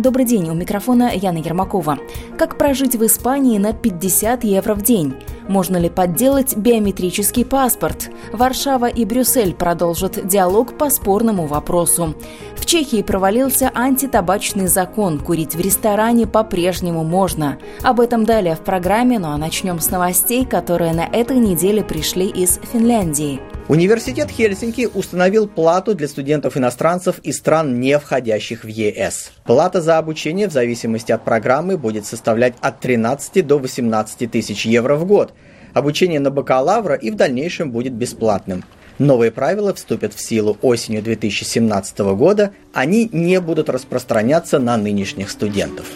Добрый день, у микрофона Яна Ермакова. Как прожить в Испании на 50 евро в день? Можно ли подделать биометрический паспорт? Варшава и Брюссель продолжат диалог по спорному вопросу. В Чехии провалился антитабачный закон. Курить в ресторане по-прежнему можно. Об этом далее в программе, ну а начнем с новостей, которые на этой неделе пришли из Финляндии. Университет Хельсинки установил плату для студентов-иностранцев из стран, не входящих в ЕС. Плата за обучение в зависимости от программы будет составлять от 13 до 18 тысяч евро в год. Обучение на бакалавра и в дальнейшем будет бесплатным. Новые правила вступят в силу осенью 2017 года. Они не будут распространяться на нынешних студентов.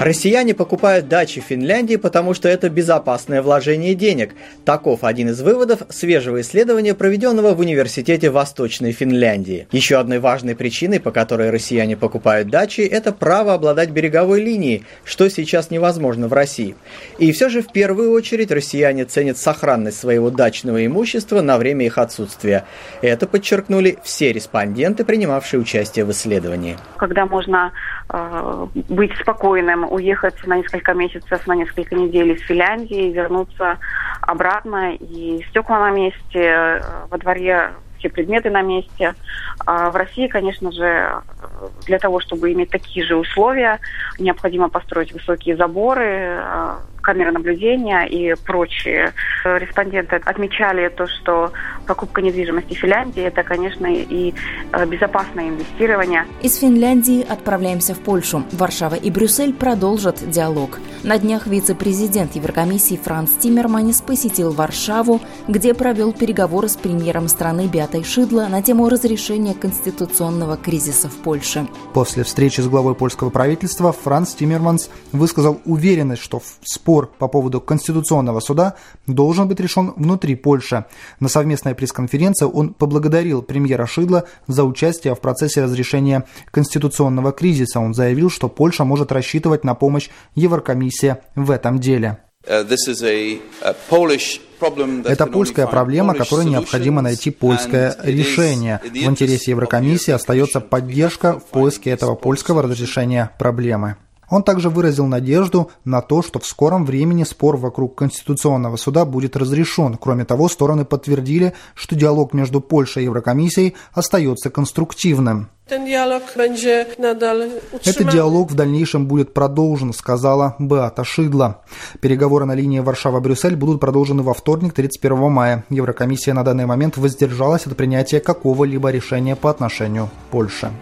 Россияне покупают дачи в Финляндии, потому что это безопасное вложение денег. Таков один из выводов свежего исследования, проведенного в Университете Восточной Финляндии. Еще одной важной причиной, по которой россияне покупают дачи, это право обладать береговой линией, что сейчас невозможно в России. И все же в первую очередь россияне ценят сохранность своего дачного имущества на время их отсутствия. Это подчеркнули все респонденты, принимавшие участие в исследовании. когда можно быть спокойным, уехать на несколько месяцев, на несколько недель из Финляндии, вернуться обратно, и стекла на месте, э, во дворе все предметы на месте. А в России, конечно же, для того, чтобы иметь такие же условия, необходимо построить высокие заборы, э, камеры наблюдения и прочие. Респонденты отмечали то, что покупка недвижимости в Финляндии – это, конечно, и э, безопасное инвестирование. Из Финляндии отправляемся в Польшу. Варшава и Брюссель продолжат диалог. На днях вице-президент Еврокомиссии Франц Тиммерманис посетил Варшаву, где провел переговоры с премьером страны Беатой Шидло на тему разрешения конституционного кризиса в Польше. После встречи с главой польского правительства Франц Тиммерманс высказал уверенность, что в- спор по поводу Конституционного суда должен быть решен внутри Польши. На совместной пресс-конференции он поблагодарил премьера Шидла за участие в процессе разрешения конституционного кризиса. Он заявил, что Польша может рассчитывать на помощь Еврокомиссии в этом деле. Это польская проблема, которой необходимо найти польское решение. В интересе Еврокомиссии остается поддержка в поиске этого польского разрешения проблемы. Он также выразил надежду на то, что в скором времени спор вокруг Конституционного суда будет разрешен. Кроме того, стороны подтвердили, что диалог между Польшей и Еврокомиссией остается конструктивным. Этот диалог в дальнейшем будет продолжен, сказала Беата Шидла. Переговоры на линии Варшава-Брюссель будут продолжены во вторник, 31 мая. Еврокомиссия на данный момент воздержалась от принятия какого-либо решения по отношению к Польше.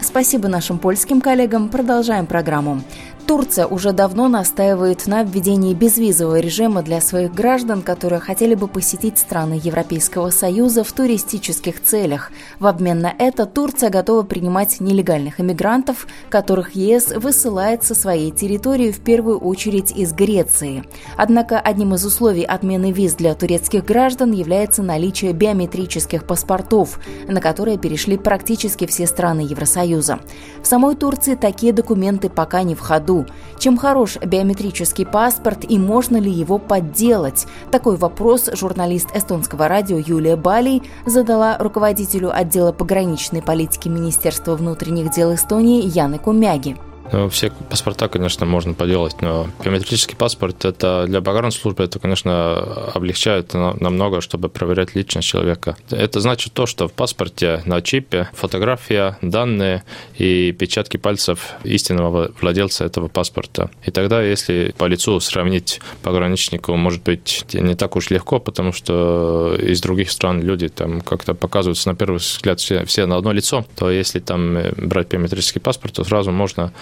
Спасибо нашим польским коллегам. Продолжаем программу. Турция уже давно настаивает на введении безвизового режима для своих граждан, которые хотели бы посетить страны Европейского Союза в туристических целях. В обмен на это Турция готова принимать нелегальных иммигрантов, которых ЕС высылает со своей территории в первую очередь из Греции. Однако одним из условий отмены виз для турецких граждан является наличие биометрических паспортов, на которые перешли практически все страны Евросоюза. В самой Турции такие документы пока не в ходу. Чем хорош биометрический паспорт и можно ли его подделать? Такой вопрос журналист эстонского радио Юлия Балий задала руководителю отдела пограничной политики Министерства внутренних дел Эстонии Яны Кумяги. Ну, Все паспорта, конечно, можно поделать, но биометрический паспорт это для погранслужбы это, конечно, облегчает на- намного, чтобы проверять личность человека. Это значит то, что в паспорте на чипе фотография, данные и печатки пальцев истинного владельца этого паспорта. И тогда, если по лицу сравнить пограничнику, может быть, не так уж легко, потому что из других стран люди там как-то показываются на первый взгляд все, все на одно лицо, то если там э, брать биометрический паспорт, то сразу можно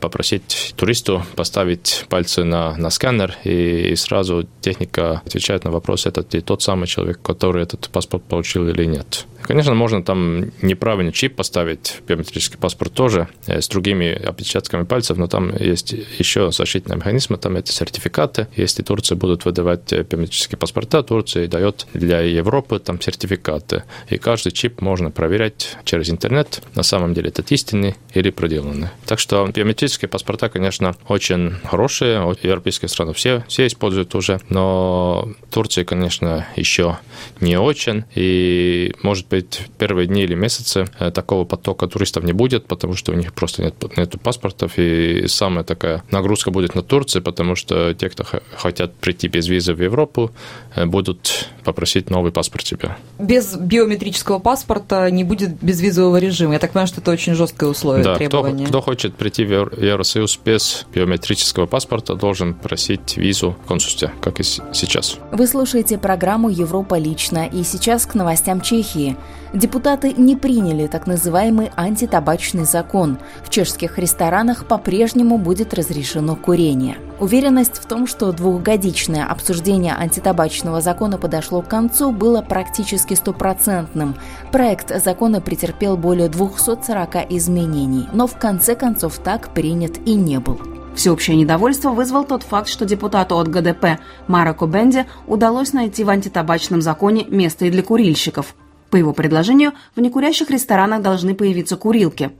попросить туристу поставить пальцы на, на сканер, и, и сразу техника отвечает на вопрос, это ли тот самый человек, который этот паспорт получил или нет. Конечно, можно там неправильный чип поставить, биометрический паспорт тоже, с другими отпечатками пальцев, но там есть еще защитные механизмы, там это сертификаты. Если Турция будут выдавать биометрические паспорта, Турция дает для Европы там сертификаты. И каждый чип можно проверять через интернет, на самом деле это истинный или проделанный. Так что биометрические паспорта, конечно, очень хорошие, европейские страны все, все используют уже, но Турция, конечно, еще не очень, и, может быть, первые дни или месяцы э, такого потока туристов не будет, потому что у них просто нет, нет паспортов, и самая такая нагрузка будет на Турцию, потому что те, кто хотят прийти без визы в Европу, э, будут попросить новый паспорт себе. Без биометрического паспорта не будет безвизового режима. Я так понимаю, что это очень жесткое условие, да, требование. Кто, кто хочет прийти Евросоюз без биометрического паспорта, должен просить визу в консульстве, как и сейчас. Вы слушаете программу «Европа лично» и сейчас к новостям Чехии. Депутаты не приняли так называемый антитабачный закон. В чешских ресторанах по-прежнему будет разрешено курение. Уверенность в том, что двухгодичное обсуждение антитабачного закона подошло к концу, было практически стопроцентным. Проект закона претерпел более 240 изменений, но в конце концов так принят и не был. Всеобщее недовольство вызвал тот факт, что депутату от ГДП Мараку Бенде удалось найти в антитабачном законе место и для курильщиков. По его предложению, в некурящих ресторанах должны появиться курилки.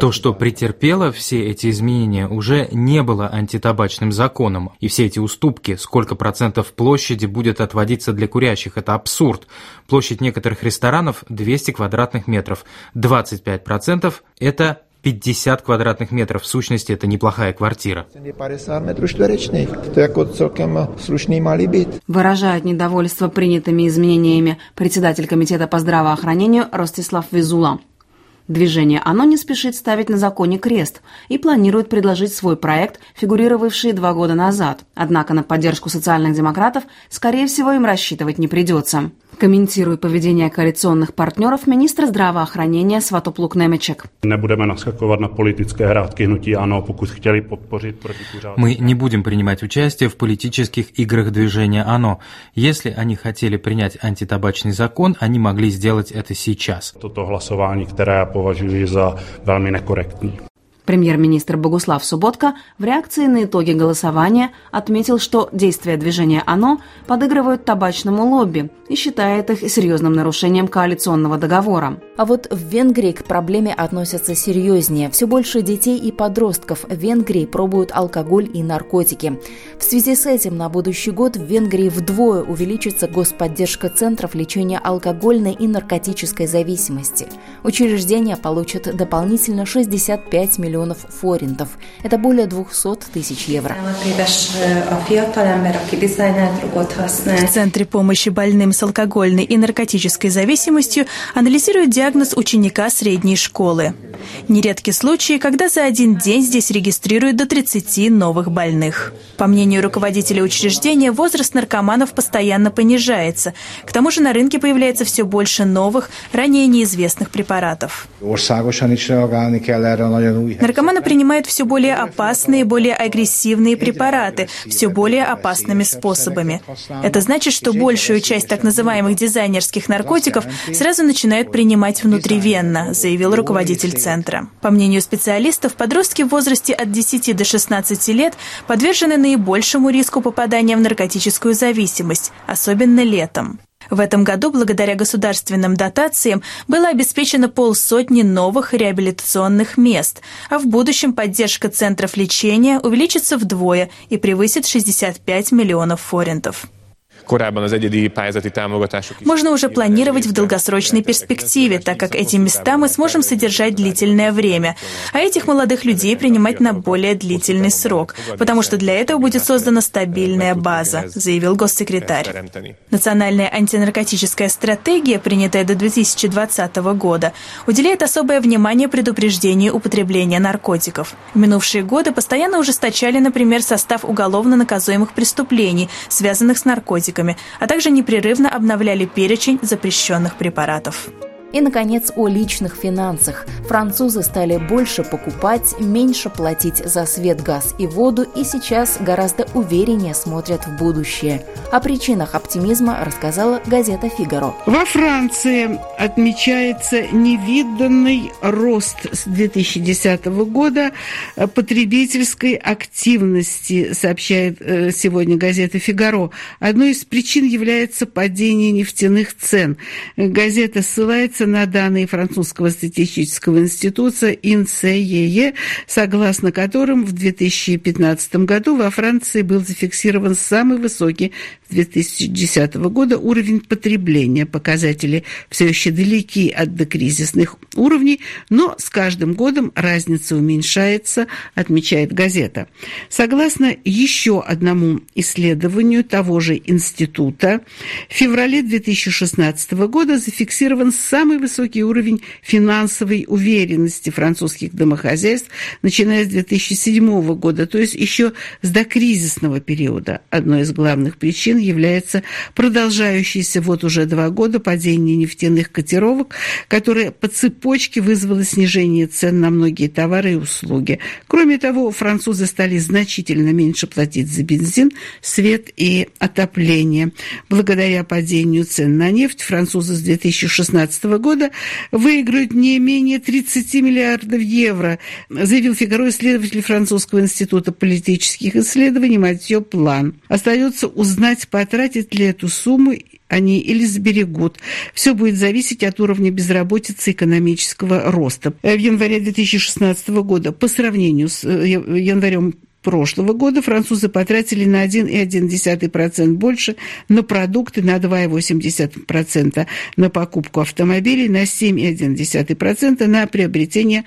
То, что претерпело все эти изменения, уже не было антитабачным законом. И все эти уступки, сколько процентов площади будет отводиться для курящих, это абсурд. Площадь некоторых ресторанов 200 квадратных метров. 25 процентов – это 50 квадратных метров. В сущности, это неплохая квартира. Выражает недовольство принятыми изменениями председатель Комитета по здравоохранению Ростислав Визула. Движение «Оно» не спешит ставить на законе крест и планирует предложить свой проект, фигурировавший два года назад. Однако на поддержку социальных демократов, скорее всего, им рассчитывать не придется. Комментирует поведение коалиционных партнеров министр здравоохранения Сватоплук Немечек. Мы не будем принимать участие в политических играх движения «Оно». Если они хотели принять антитабачный закон, они могли сделать это сейчас. Премьер-министр Богуслав Субботка в реакции на итоги голосования отметил, что действия движения «Оно» подыгрывают табачному лобби и считает их серьезным нарушением коалиционного договора. А вот в Венгрии к проблеме относятся серьезнее. Все больше детей и подростков в Венгрии пробуют алкоголь и наркотики. В связи с этим на будущий год в Венгрии вдвое увеличится господдержка центров лечения алкогольной и наркотической зависимости. Учреждения получат дополнительно 65 миллионов миллионов форинтов. Это более 200 тысяч евро. В Центре помощи больным с алкогольной и наркотической зависимостью анализируют диагноз ученика средней школы. Нередки случаи, когда за один день здесь регистрируют до 30 новых больных. По мнению руководителя учреждения, возраст наркоманов постоянно понижается. К тому же на рынке появляется все больше новых, ранее неизвестных препаратов. Наркоманы принимают все более опасные, более агрессивные препараты, все более опасными способами. Это значит, что большую часть так называемых дизайнерских наркотиков сразу начинают принимать внутривенно, заявил руководитель центра. По мнению специалистов, подростки в возрасте от 10 до 16 лет подвержены наибольшему риску попадания в наркотическую зависимость, особенно летом. В этом году благодаря государственным дотациям было обеспечено полсотни новых реабилитационных мест, а в будущем поддержка центров лечения увеличится вдвое и превысит 65 миллионов форинтов. Можно уже планировать в долгосрочной перспективе, так как эти места мы сможем содержать длительное время, а этих молодых людей принимать на более длительный срок, потому что для этого будет создана стабильная база, заявил госсекретарь. Национальная антинаркотическая стратегия, принятая до 2020 года, уделяет особое внимание предупреждению употребления наркотиков. В минувшие годы постоянно ужесточали, например, состав уголовно наказуемых преступлений, связанных с наркотиками, наркотиками, а также непрерывно обновляли перечень запрещенных препаратов. И, наконец, о личных финансах. Французы стали больше покупать, меньше платить за свет, газ и воду и сейчас гораздо увереннее смотрят в будущее. О причинах оптимизма рассказала газета «Фигаро». Во Франции отмечается невиданный рост с 2010 года потребительской активности, сообщает э, сегодня газета «Фигаро». Одной из причин является падение нефтяных цен. Газета ссылается ссылается на данные французского статистического института ИНСЕЕ, согласно которым в 2015 году во Франции был зафиксирован самый высокий 2010 года уровень потребления. Показатели все еще далеки от докризисных уровней, но с каждым годом разница уменьшается, отмечает газета. Согласно еще одному исследованию того же института, в феврале 2016 года зафиксирован самый высокий уровень финансовой уверенности французских домохозяйств, начиная с 2007 года, то есть еще с докризисного периода. Одной из главных причин является продолжающееся вот уже два года падение нефтяных котировок, которое по цепочке вызвало снижение цен на многие товары и услуги. Кроме того, французы стали значительно меньше платить за бензин, свет и отопление. Благодаря падению цен на нефть французы с 2016 года выиграют не менее 30 миллиардов евро, заявил Фигаро исследователь Французского института политических исследований Матье План. Остается узнать потратят ли эту сумму они или сберегут. Все будет зависеть от уровня безработицы и экономического роста. В январе 2016 года по сравнению с э, январем прошлого года французы потратили на 1,1% больше на продукты, на 2,8% на покупку автомобилей, на 7,1% на приобретение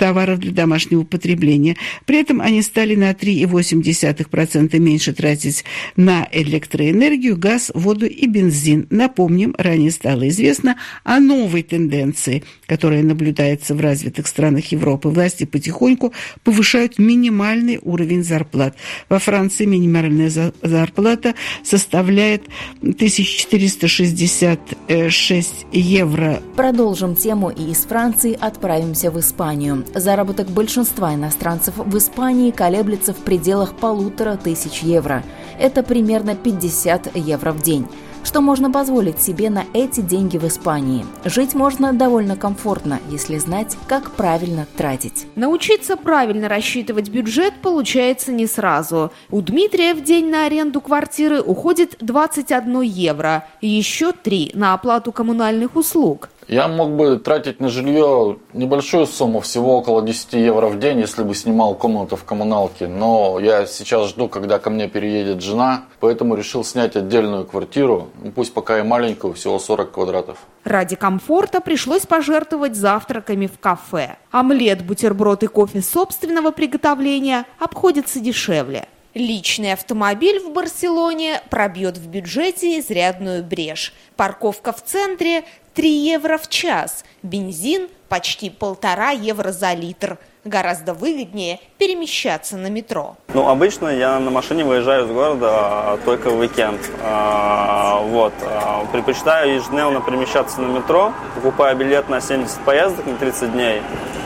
товаров для домашнего потребления. При этом они стали на 3,8% меньше тратить на электроэнергию, газ, воду и бензин. Напомним, ранее стало известно о новой тенденции, которая наблюдается в развитых странах Европы. Власти потихоньку повышают минимальный уровень уровень зарплат. Во Франции минимальная зарплата составляет 1466 евро. Продолжим тему и из Франции отправимся в Испанию. Заработок большинства иностранцев в Испании колеблется в пределах полутора тысяч евро. Это примерно 50 евро в день что можно позволить себе на эти деньги в Испании. Жить можно довольно комфортно, если знать, как правильно тратить. Научиться правильно рассчитывать бюджет получается не сразу. У Дмитрия в день на аренду квартиры уходит 21 евро, еще 3 на оплату коммунальных услуг. Я мог бы тратить на жилье небольшую сумму, всего около 10 евро в день, если бы снимал комнату в коммуналке. Но я сейчас жду, когда ко мне переедет жена, поэтому решил снять отдельную квартиру, ну, пусть пока и маленькую, всего 40 квадратов. Ради комфорта пришлось пожертвовать завтраками в кафе. Омлет, бутерброд и кофе собственного приготовления обходятся дешевле. Личный автомобиль в Барселоне пробьет в бюджете изрядную брешь. Парковка в центре 3 евро в час, бензин почти полтора евро за литр. Гораздо выгоднее перемещаться на метро. Ну, обычно я на машине выезжаю из города а, только в уикенд. А, вот. А, предпочитаю ежедневно перемещаться на метро, покупаю билет на 70 поездок на 30 дней.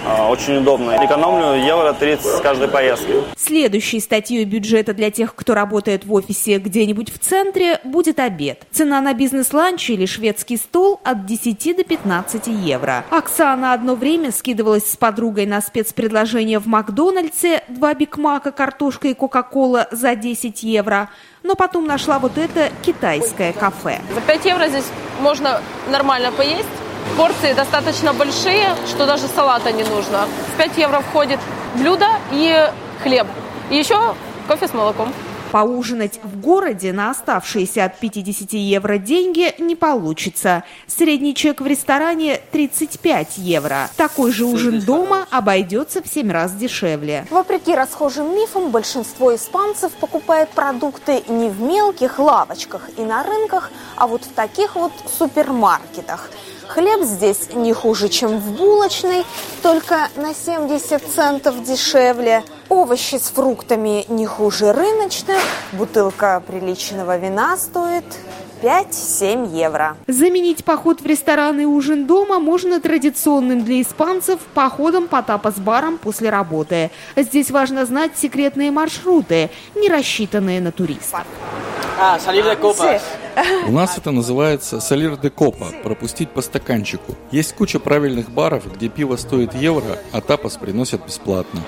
Очень удобно. Экономлю евро 30 с каждой поездки. Следующей статьей бюджета для тех, кто работает в офисе где-нибудь в центре, будет обед. Цена на бизнес-ланч или шведский стол от 10 до 15 евро. Оксана одно время скидывалась с подругой на спецпредложение в Макдональдсе, два бигмака, картошка и кока-кола за 10 евро. Но потом нашла вот это китайское кафе. За 5 евро здесь можно нормально поесть Порции достаточно большие, что даже салата не нужно. В 5 евро входит блюдо и хлеб. И еще кофе с молоком. Поужинать в городе на оставшиеся от 50 евро деньги не получится. Средний чек в ресторане 35 евро. Такой же ужин дома обойдется в 7 раз дешевле. Вопреки расхожим мифам, большинство испанцев покупает продукты не в мелких лавочках и на рынках, а вот в таких вот супермаркетах. Хлеб здесь не хуже, чем в булочной, только на 70 центов дешевле. Овощи с фруктами не хуже рыночных. Бутылка приличного вина стоит 5-7 евро. Заменить поход в ресторан и ужин дома можно традиционным для испанцев походом по тапас-барам после работы. Здесь важно знать секретные маршруты, не рассчитанные на туристов. А, У нас это называется солир де копа, пропустить по стаканчику. Есть куча правильных баров, где пиво стоит евро, а тапас приносят бесплатно.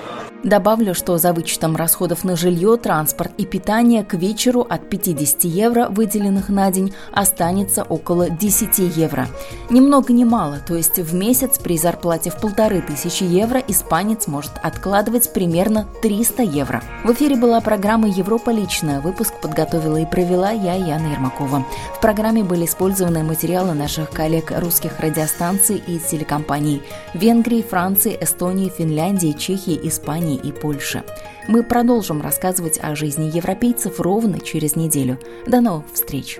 Добавлю, что за вычетом расходов на жилье, транспорт и питание к вечеру от 50 евро, выделенных на день, останется около 10 евро. Ни много ни мало, то есть в месяц при зарплате в полторы тысячи евро испанец может откладывать примерно 300 евро. В эфире была программа «Европа личная». Выпуск подготовила и провела я, Яна Ермакова. В программе были использованы материалы наших коллег русских радиостанций и телекомпаний Венгрии, Франции, Эстонии, Финляндии, Чехии, Испании Германии и Польши. Мы продолжим рассказывать о жизни европейцев ровно через неделю. До новых встреч!